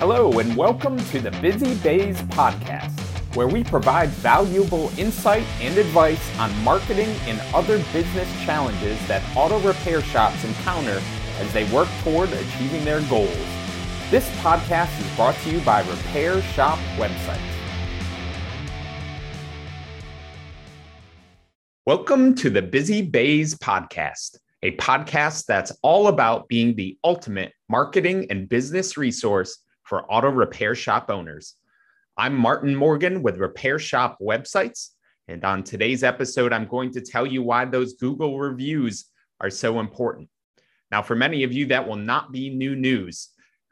Hello, and welcome to the Busy Bays podcast, where we provide valuable insight and advice on marketing and other business challenges that auto repair shops encounter as they work toward achieving their goals. This podcast is brought to you by Repair Shop Websites. Welcome to the Busy Bays podcast, a podcast that's all about being the ultimate marketing and business resource for auto repair shop owners. I'm Martin Morgan with Repair Shop Websites. And on today's episode, I'm going to tell you why those Google reviews are so important. Now, for many of you, that will not be new news.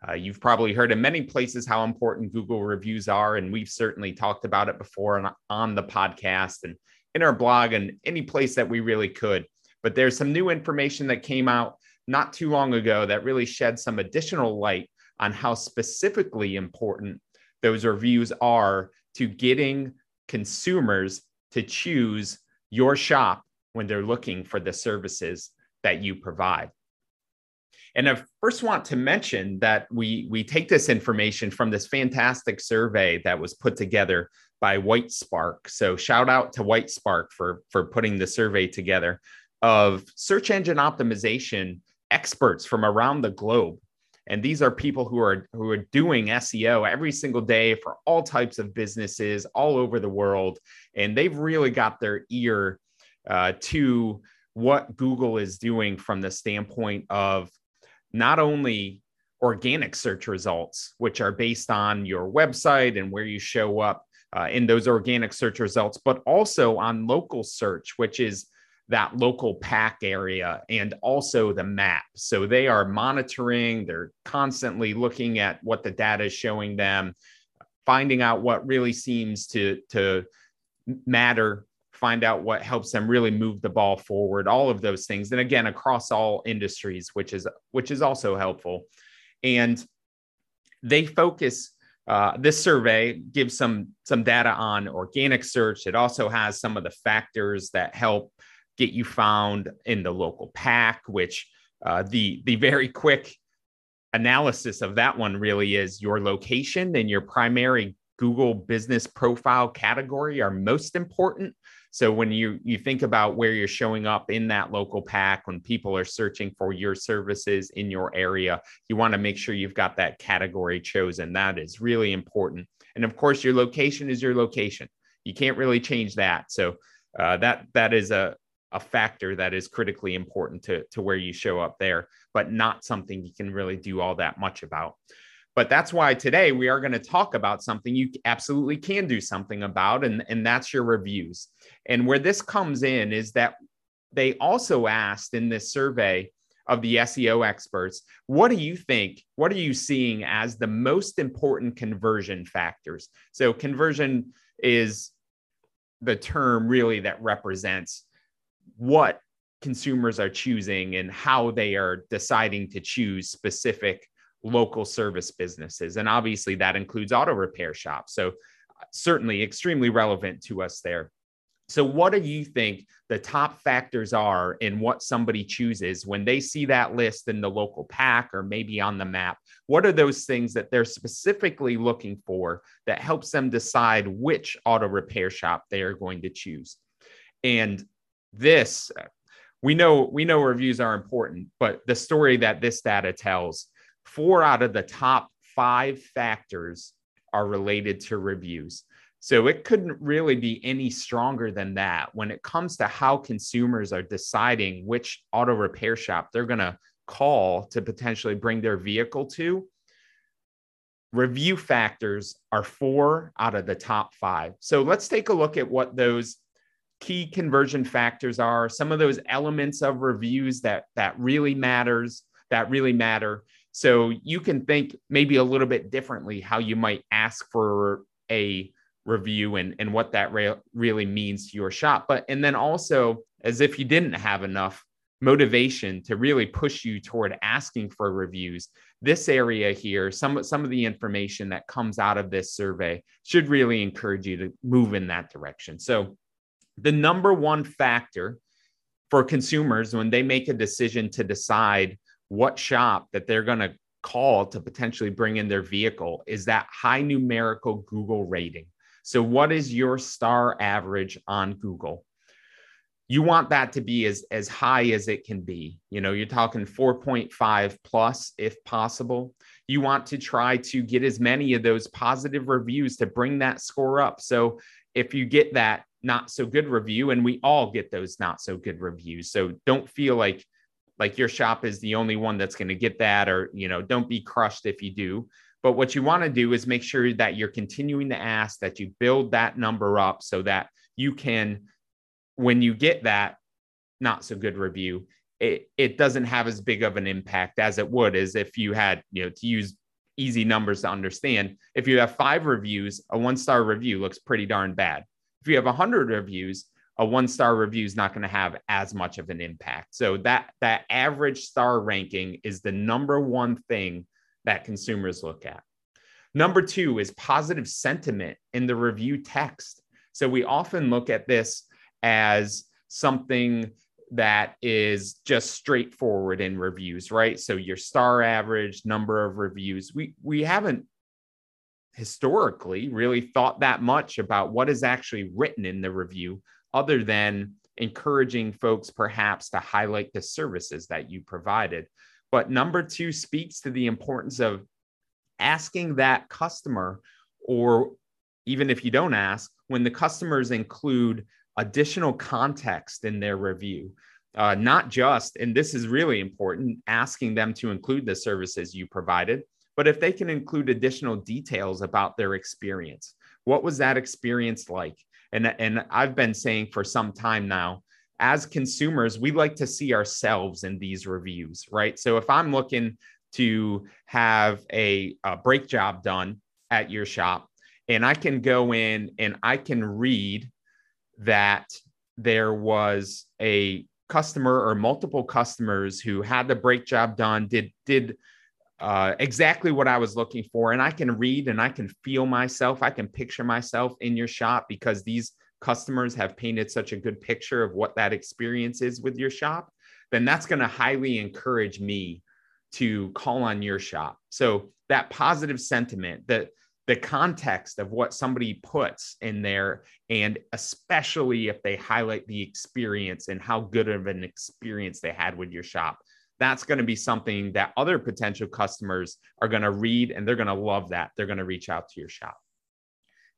Uh, you've probably heard in many places how important Google reviews are, and we've certainly talked about it before on, on the podcast and in our blog and any place that we really could. But there's some new information that came out not too long ago that really shed some additional light on how specifically important those reviews are to getting consumers to choose your shop when they're looking for the services that you provide. And I first want to mention that we, we take this information from this fantastic survey that was put together by Whitespark. So shout out to Whitespark for, for putting the survey together of search engine optimization experts from around the globe and these are people who are who are doing SEO every single day for all types of businesses all over the world, and they've really got their ear uh, to what Google is doing from the standpoint of not only organic search results, which are based on your website and where you show up uh, in those organic search results, but also on local search, which is that local pack area and also the map. So they are monitoring, they're constantly looking at what the data is showing them, finding out what really seems to, to matter, find out what helps them really move the ball forward, all of those things. And again, across all industries, which is which is also helpful. And they focus uh, this survey gives some some data on organic search. It also has some of the factors that help get you found in the local pack, which uh, the the very quick analysis of that one really is your location and your primary Google business profile category are most important. So when you you think about where you're showing up in that local pack when people are searching for your services in your area, you want to make sure you've got that category chosen. That is really important. And of course, your location is your location. You can't really change that. So uh, that that is a a factor that is critically important to, to where you show up there, but not something you can really do all that much about. But that's why today we are going to talk about something you absolutely can do something about, and, and that's your reviews. And where this comes in is that they also asked in this survey of the SEO experts, what do you think? What are you seeing as the most important conversion factors? So, conversion is the term really that represents what consumers are choosing and how they are deciding to choose specific local service businesses. And obviously, that includes auto repair shops. So, uh, certainly extremely relevant to us there. So, what do you think the top factors are in what somebody chooses when they see that list in the local pack or maybe on the map? What are those things that they're specifically looking for that helps them decide which auto repair shop they are going to choose? And this we know we know reviews are important but the story that this data tells four out of the top five factors are related to reviews. So it couldn't really be any stronger than that when it comes to how consumers are deciding which auto repair shop they're going to call to potentially bring their vehicle to. Review factors are four out of the top five. So let's take a look at what those key conversion factors are, some of those elements of reviews that that really matters, that really matter. So you can think maybe a little bit differently how you might ask for a review and, and what that re- really means to your shop. But and then also as if you didn't have enough motivation to really push you toward asking for reviews this area here some some of the information that comes out of this survey should really encourage you to move in that direction so the number one factor for consumers when they make a decision to decide what shop that they're going to call to potentially bring in their vehicle is that high numerical Google rating. So, what is your star average on Google? You want that to be as, as high as it can be. You know, you're talking 4.5 plus if possible. You want to try to get as many of those positive reviews to bring that score up. So, if you get that not so good review, and we all get those not so good reviews. So, don't feel like like your shop is the only one that's going to get that or you know don't be crushed if you do. But what you want to do is make sure that you're continuing to ask that you build that number up so that you can when you get that not so good review it, it doesn't have as big of an impact as it would as if you had you know to use easy numbers to understand. If you have five reviews a one star review looks pretty darn bad you have 100 reviews a one star review is not going to have as much of an impact. So that that average star ranking is the number one thing that consumers look at. Number 2 is positive sentiment in the review text. So we often look at this as something that is just straightforward in reviews, right? So your star average number of reviews. We we haven't historically really thought that much about what is actually written in the review other than encouraging folks perhaps to highlight the services that you provided. But number two speaks to the importance of asking that customer, or even if you don't ask, when the customers include additional context in their review. Uh, not just, and this is really important, asking them to include the services you provided, but if they can include additional details about their experience. What was that experience like? and and I've been saying for some time now as consumers we like to see ourselves in these reviews right so if i'm looking to have a, a job done at your shop and i can go in and i can read that there was a customer or multiple customers who had the brake job done did did uh, exactly what I was looking for. And I can read and I can feel myself. I can picture myself in your shop because these customers have painted such a good picture of what that experience is with your shop. Then that's going to highly encourage me to call on your shop. So that positive sentiment, that the context of what somebody puts in there, and especially if they highlight the experience and how good of an experience they had with your shop, that's going to be something that other potential customers are going to read and they're going to love that. They're going to reach out to your shop.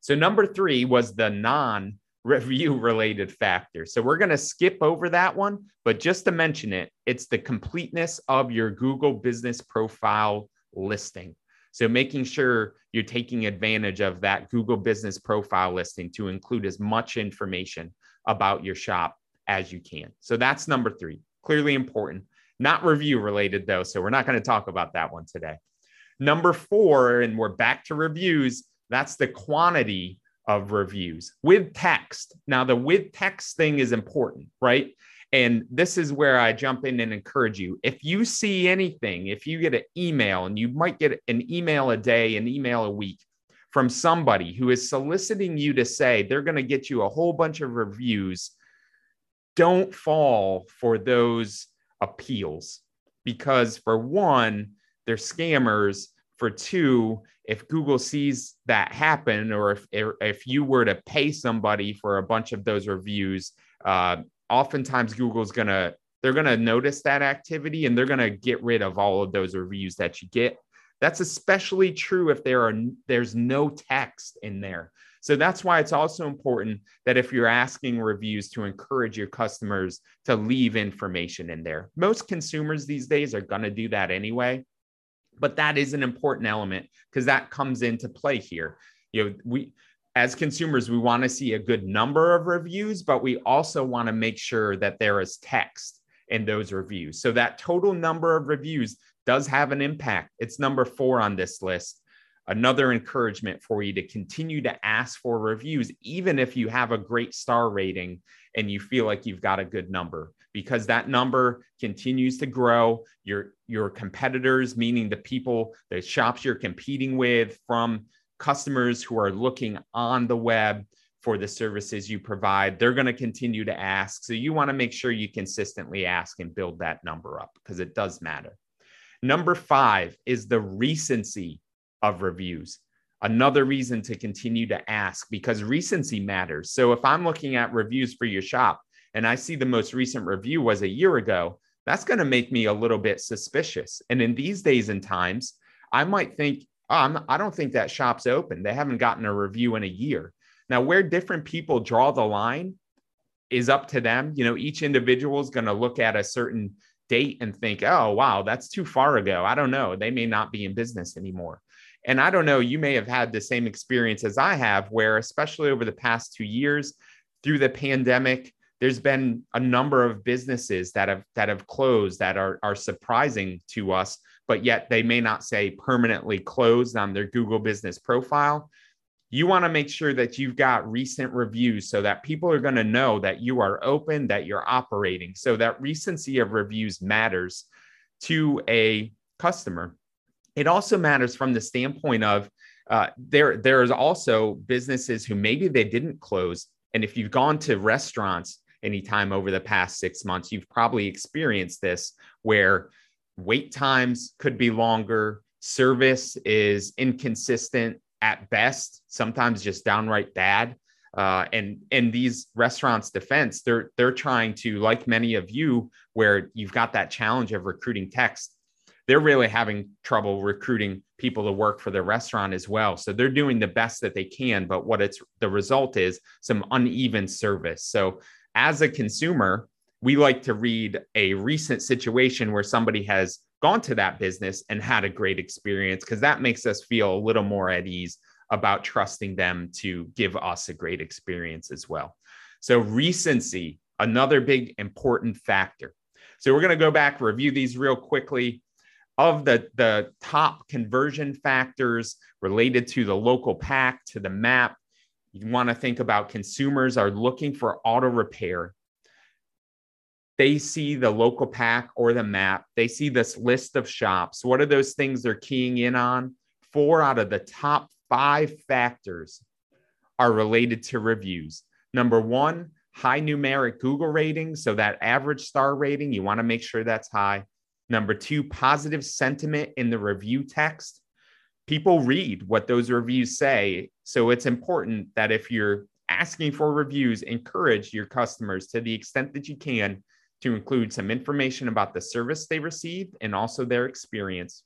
So, number three was the non review related factor. So, we're going to skip over that one, but just to mention it, it's the completeness of your Google business profile listing. So, making sure you're taking advantage of that Google business profile listing to include as much information about your shop as you can. So, that's number three, clearly important. Not review related, though. So we're not going to talk about that one today. Number four, and we're back to reviews, that's the quantity of reviews with text. Now, the with text thing is important, right? And this is where I jump in and encourage you. If you see anything, if you get an email, and you might get an email a day, an email a week from somebody who is soliciting you to say they're going to get you a whole bunch of reviews, don't fall for those appeals because for one, they're scammers. For two, if Google sees that happen, or if if you were to pay somebody for a bunch of those reviews, uh, oftentimes Google's gonna they're gonna notice that activity and they're gonna get rid of all of those reviews that you get. That's especially true if there are there's no text in there. So that's why it's also important that if you're asking reviews to encourage your customers to leave information in there. Most consumers these days are going to do that anyway. But that is an important element because that comes into play here. You know, we as consumers, we want to see a good number of reviews, but we also want to make sure that there is text in those reviews. So that total number of reviews does have an impact. It's number four on this list another encouragement for you to continue to ask for reviews, even if you have a great star rating and you feel like you've got a good number, because that number continues to grow. Your, your competitors, meaning the people, the shops you're competing with from customers who are looking on the web for the services you provide, they're going to continue to ask. So you want to make sure you consistently ask and build that number up because it does matter. Number five is the recency of reviews. Another reason to continue to ask because recency matters. So if I'm looking at reviews for your shop and I see the most recent review was a year ago, that's going to make me a little bit suspicious. And in these days and times, I might think, oh, I'm, I don't think that shop's open. They haven't gotten a review in a year. Now, where different people draw the line is up to them. You know, each individual is going to look at a certain date and think, oh, wow, that's too far ago. I don't know. They may not be in business anymore. And I don't know, you may have had the same experience as I have, where, especially over the past two years through the pandemic, there's been a number of businesses that have that have closed that are are surprising to us but yet they may not say permanently closed on their google business profile. You want to make sure that you've got recent reviews so that people are going to know that you are open that you're operating so that recency of reviews matters to a customer it also matters from the standpoint of uh, there there's also businesses who maybe they didn't close and if you've gone to restaurants anytime over the past six months, you've probably experienced this where wait times could be longer, service is inconsistent at best, sometimes just downright bad. Uh, and in these restaurants' defense, they're they're trying to, like many of you, where you've got that challenge of recruiting techs. They're really having trouble recruiting people to work for their restaurant as well. So they're doing the best that they can, but what it's the result is some uneven service. So as a consumer, we like to read a recent situation where somebody has gone to that business and had a great experience because that makes us feel a little more at ease about trusting them to give us a great experience as well. So, recency, another big important factor. So, we're going to go back, review these real quickly. Of the, the top conversion factors related to the local pack, to the map, you want to think about consumers are looking for auto repair. They see the local pack or the map. They see this list of shops. What are those things they're keying in on? Four out of the top five factors are related to reviews. Number one, high numeric Google rating. So that average star rating, you want to make sure that's high. Number two, positive sentiment in the review text people read what those reviews say. So it's important that if you're asking for reviews, encourage your customers to the extent that you can to include some information about the service they received and also their experience.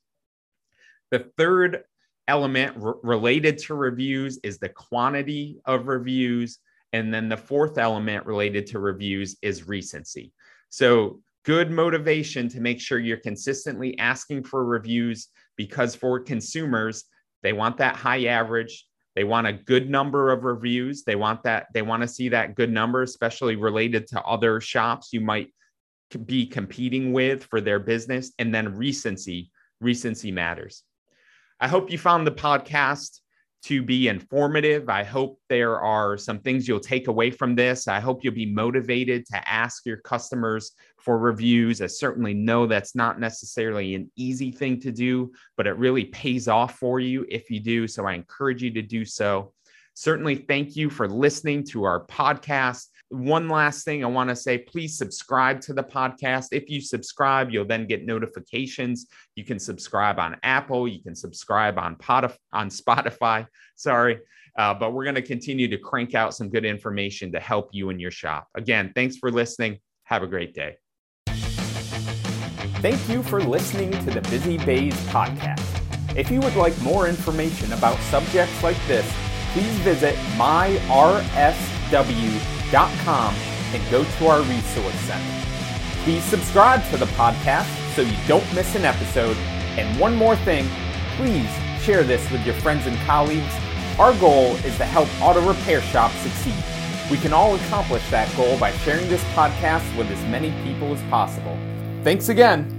The third element r- related to reviews is the quantity of reviews. And then the fourth element related to reviews is recency. So, good motivation to make sure you're consistently asking for reviews because for consumers, they want that high average. They want a good number of reviews. They want that, they want to see that good number, especially related to other shops you might be competing with for their business. And then recency, recency matters. I hope you found the podcast to be informative. I hope there are some things you'll take away from this. I hope you'll be motivated to ask your customers for reviews. I certainly know that's not necessarily an easy thing to do, but it really pays off for you if you do. So I encourage you to do so. Certainly, thank you for listening to our podcast. One last thing I want to say please subscribe to the podcast. If you subscribe, you'll then get notifications. You can subscribe on Apple, you can subscribe on, Pod- on Spotify. Sorry. Uh, but we're going to continue to crank out some good information to help you in your shop. Again, thanks for listening. Have a great day. Thank you for listening to the Busy Bays podcast. If you would like more information about subjects like this, please visit myrsw.com and go to our resource center. Please subscribe to the podcast so you don't miss an episode. And one more thing, please share this with your friends and colleagues. Our goal is to help auto repair shops succeed. We can all accomplish that goal by sharing this podcast with as many people as possible. Thanks again.